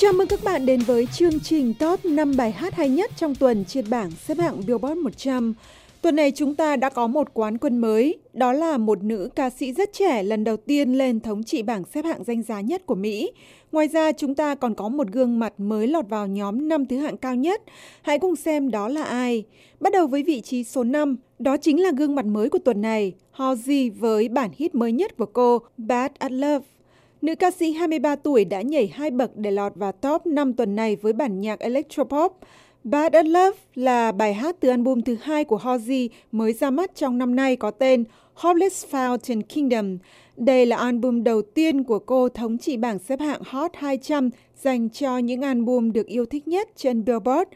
Chào mừng các bạn đến với chương trình top 5 bài hát hay nhất trong tuần trên bảng xếp hạng Billboard 100. Tuần này chúng ta đã có một quán quân mới, đó là một nữ ca sĩ rất trẻ lần đầu tiên lên thống trị bảng xếp hạng danh giá nhất của Mỹ. Ngoài ra chúng ta còn có một gương mặt mới lọt vào nhóm năm thứ hạng cao nhất. Hãy cùng xem đó là ai. Bắt đầu với vị trí số 5, đó chính là gương mặt mới của tuần này, Halsey với bản hit mới nhất của cô, Bad at Love. Nữ ca sĩ 23 tuổi đã nhảy hai bậc để lọt vào top 5 tuần này với bản nhạc electropop. Bad at Love là bài hát từ album thứ hai của Halsey mới ra mắt trong năm nay có tên Hopeless Fountain Kingdom. Đây là album đầu tiên của cô thống trị bảng xếp hạng Hot 200 dành cho những album được yêu thích nhất trên Billboard.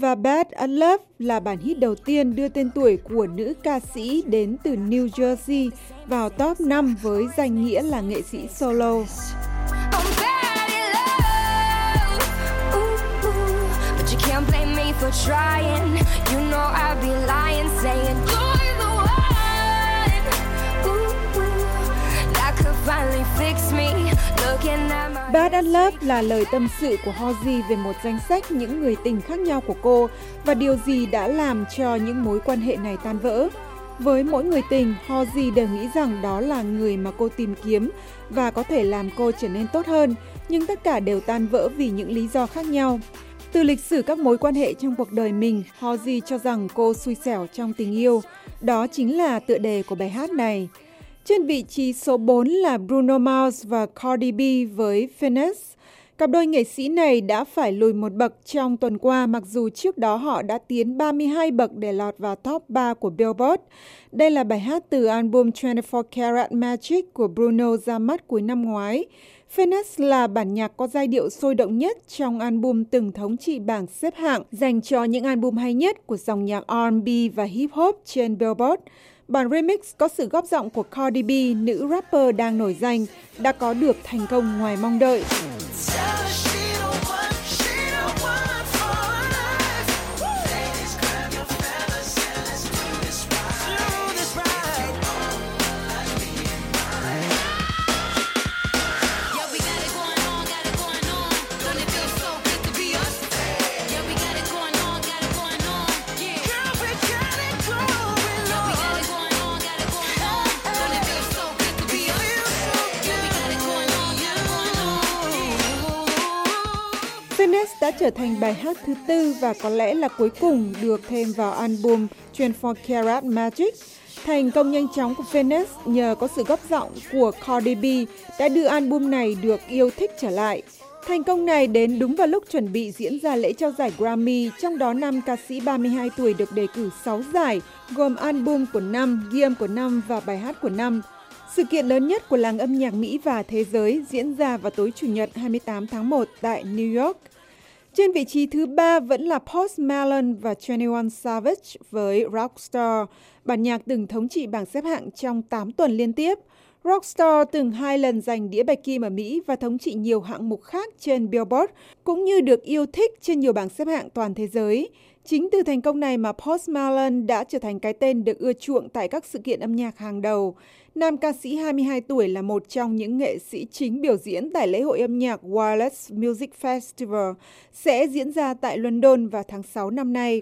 Và Bad at Love là bản hit đầu tiên đưa tên tuổi của nữ ca sĩ đến từ New Jersey vào top 5 với danh nghĩa là nghệ sĩ solo. Oh, for trying. You know I'd be lying, saying you're the one. Ooh, ooh, that could finally fix me. Bad at Love là lời tâm sự của Halsey về một danh sách những người tình khác nhau của cô và điều gì đã làm cho những mối quan hệ này tan vỡ. Với mỗi người tình, Halsey đều nghĩ rằng đó là người mà cô tìm kiếm và có thể làm cô trở nên tốt hơn, nhưng tất cả đều tan vỡ vì những lý do khác nhau. Từ lịch sử các mối quan hệ trong cuộc đời mình, Halsey cho rằng cô xui xẻo trong tình yêu. Đó chính là tựa đề của bài hát này. Trên vị trí số 4 là Bruno Mars và Cardi B với Finesse. Cặp đôi nghệ sĩ này đã phải lùi một bậc trong tuần qua, mặc dù trước đó họ đã tiến 32 bậc để lọt vào top 3 của Billboard. Đây là bài hát từ album 24 Karat Magic của Bruno ra mắt cuối năm ngoái. Finesse là bản nhạc có giai điệu sôi động nhất trong album từng thống trị bảng xếp hạng, dành cho những album hay nhất của dòng nhạc R&B và hip hop trên Billboard. Bản remix có sự góp giọng của Cardi B, nữ rapper đang nổi danh, đã có được thành công ngoài mong đợi. Trở thành bài hát thứ tư và có lẽ là cuối cùng được thêm vào album 24 Karat Magic. Thành công nhanh chóng của Venice nhờ có sự góp giọng của Cardi B đã đưa album này được yêu thích trở lại. Thành công này đến đúng vào lúc chuẩn bị diễn ra lễ trao giải Grammy, trong đó năm ca sĩ 32 tuổi được đề cử 6 giải, gồm album của năm, ghi âm của năm và bài hát của năm. Sự kiện lớn nhất của làng âm nhạc Mỹ và thế giới diễn ra vào tối Chủ nhật 28 tháng 1 tại New York. Trên vị trí thứ ba vẫn là Post Malone và 21 Savage với Rockstar, bản nhạc từng thống trị bảng xếp hạng trong 8 tuần liên tiếp. Rockstar từng hai lần giành đĩa bạch kim ở Mỹ và thống trị nhiều hạng mục khác trên Billboard, cũng như được yêu thích trên nhiều bảng xếp hạng toàn thế giới. Chính từ thành công này mà Post Malone đã trở thành cái tên được ưa chuộng tại các sự kiện âm nhạc hàng đầu. Nam ca sĩ 22 tuổi là một trong những nghệ sĩ chính biểu diễn tại lễ hội âm nhạc Wireless Music Festival sẽ diễn ra tại London vào tháng 6 năm nay.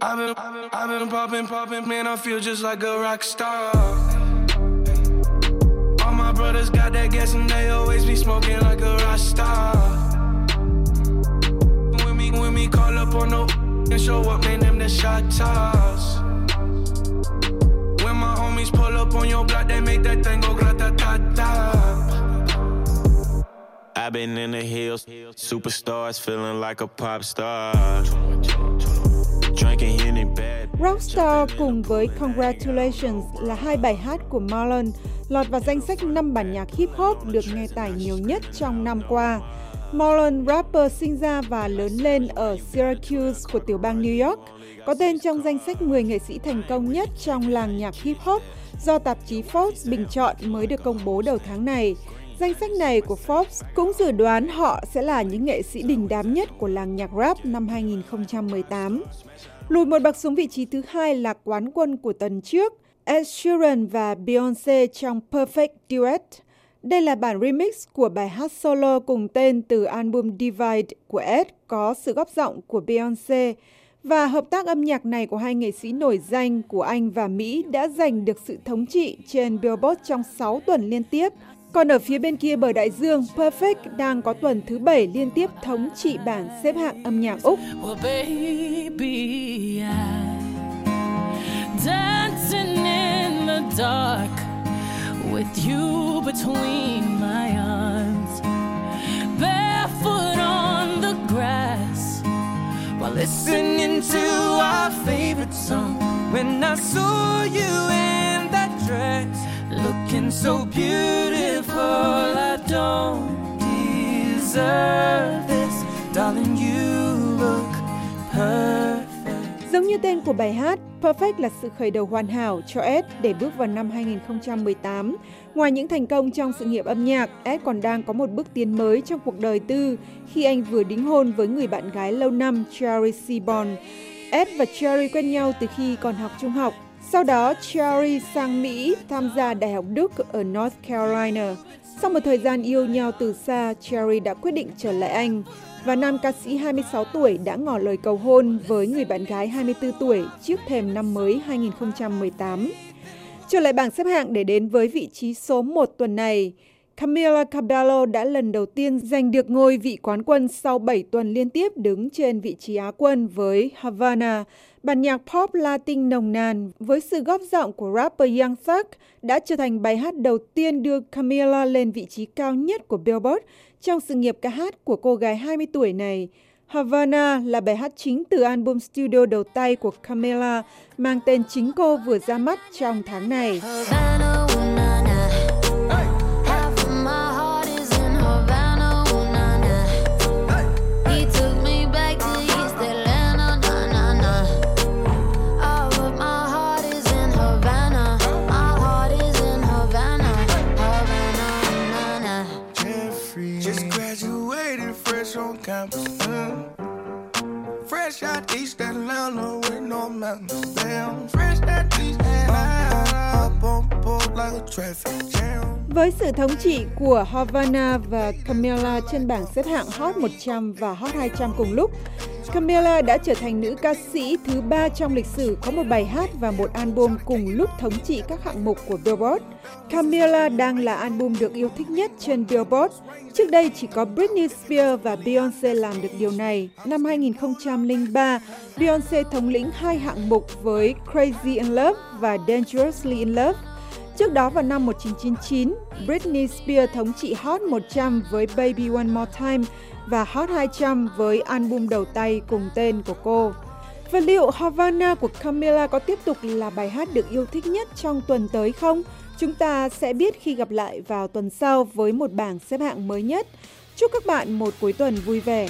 brothers got that gas and they always be smoking like a rock star. When me, when me call up on no and show up, man, them the shot toss. When my homies pull up on your block, they make that thing go grata ta ta. I've been in the hills, superstars feeling like a pop star. Rockstar cùng với Congratulations là hai bài hát của Marlon lọt vào danh sách 5 bản nhạc hip hop được nghe tải nhiều nhất trong năm qua. Marlon, rapper sinh ra và lớn lên ở Syracuse của tiểu bang New York, có tên trong danh sách 10 nghệ sĩ thành công nhất trong làng nhạc hip hop do tạp chí Forbes bình chọn mới được công bố đầu tháng này. Danh sách này của Forbes cũng dự đoán họ sẽ là những nghệ sĩ đình đám nhất của làng nhạc rap năm 2018. Lùi một bậc xuống vị trí thứ hai là quán quân của tuần trước, Ed Sheeran và Beyoncé trong Perfect Duet. Đây là bản remix của bài hát solo cùng tên từ album Divide của Ed có sự góp giọng của Beyoncé và hợp tác âm nhạc này của hai nghệ sĩ nổi danh của Anh và Mỹ đã giành được sự thống trị trên Billboard trong 6 tuần liên tiếp. Còn ở phía bên kia bờ đại dương, Perfect đang có tuần thứ bảy liên tiếp thống trị bảng xếp hạng âm nhạc Úc. Well, baby, dark with you between my arms, barefoot on the grass while listening to our favorite song. When I saw you in that dress, looking so beautiful, I don't deserve this, darling. You như tên của bài hát, Perfect là sự khởi đầu hoàn hảo cho Ed để bước vào năm 2018. Ngoài những thành công trong sự nghiệp âm nhạc, Ed còn đang có một bước tiến mới trong cuộc đời tư khi anh vừa đính hôn với người bạn gái lâu năm Cherry Seaborn. Ed và Cherry quen nhau từ khi còn học trung học. Sau đó, Cherry sang Mỹ tham gia Đại học Đức ở North Carolina. Sau một thời gian yêu nhau từ xa, Cherry đã quyết định trở lại Anh và nam ca sĩ 26 tuổi đã ngỏ lời cầu hôn với người bạn gái 24 tuổi trước thềm năm mới 2018. Trở lại bảng xếp hạng để đến với vị trí số 1 tuần này, Camila Cabello đã lần đầu tiên giành được ngôi vị quán quân sau 7 tuần liên tiếp đứng trên vị trí Á quân với Havana. Bản nhạc pop Latin nồng nàn với sự góp giọng của rapper Young Thug đã trở thành bài hát đầu tiên đưa Camila lên vị trí cao nhất của Billboard trong sự nghiệp ca hát của cô gái 20 tuổi này. Havana là bài hát chính từ album studio đầu tay của Camila mang tên chính cô vừa ra mắt trong tháng này. Havana, Mm. Fresh out East Atlanta with no mountains. Damn, fresh out East Atlanta. Up on board like a traffic jam. Với sự thống trị của Havana và Camila trên bảng xếp hạng Hot 100 và Hot 200 cùng lúc, Camila đã trở thành nữ ca sĩ thứ ba trong lịch sử có một bài hát và một album cùng lúc thống trị các hạng mục của Billboard. Camila đang là album được yêu thích nhất trên Billboard. Trước đây chỉ có Britney Spears và Beyoncé làm được điều này. Năm 2003, Beyoncé thống lĩnh hai hạng mục với Crazy in Love và Dangerously in Love. Trước đó vào năm 1999, Britney Spears thống trị Hot 100 với Baby One More Time và Hot 200 với album đầu tay cùng tên của cô. Và liệu Havana của Camila có tiếp tục là bài hát được yêu thích nhất trong tuần tới không? Chúng ta sẽ biết khi gặp lại vào tuần sau với một bảng xếp hạng mới nhất. Chúc các bạn một cuối tuần vui vẻ.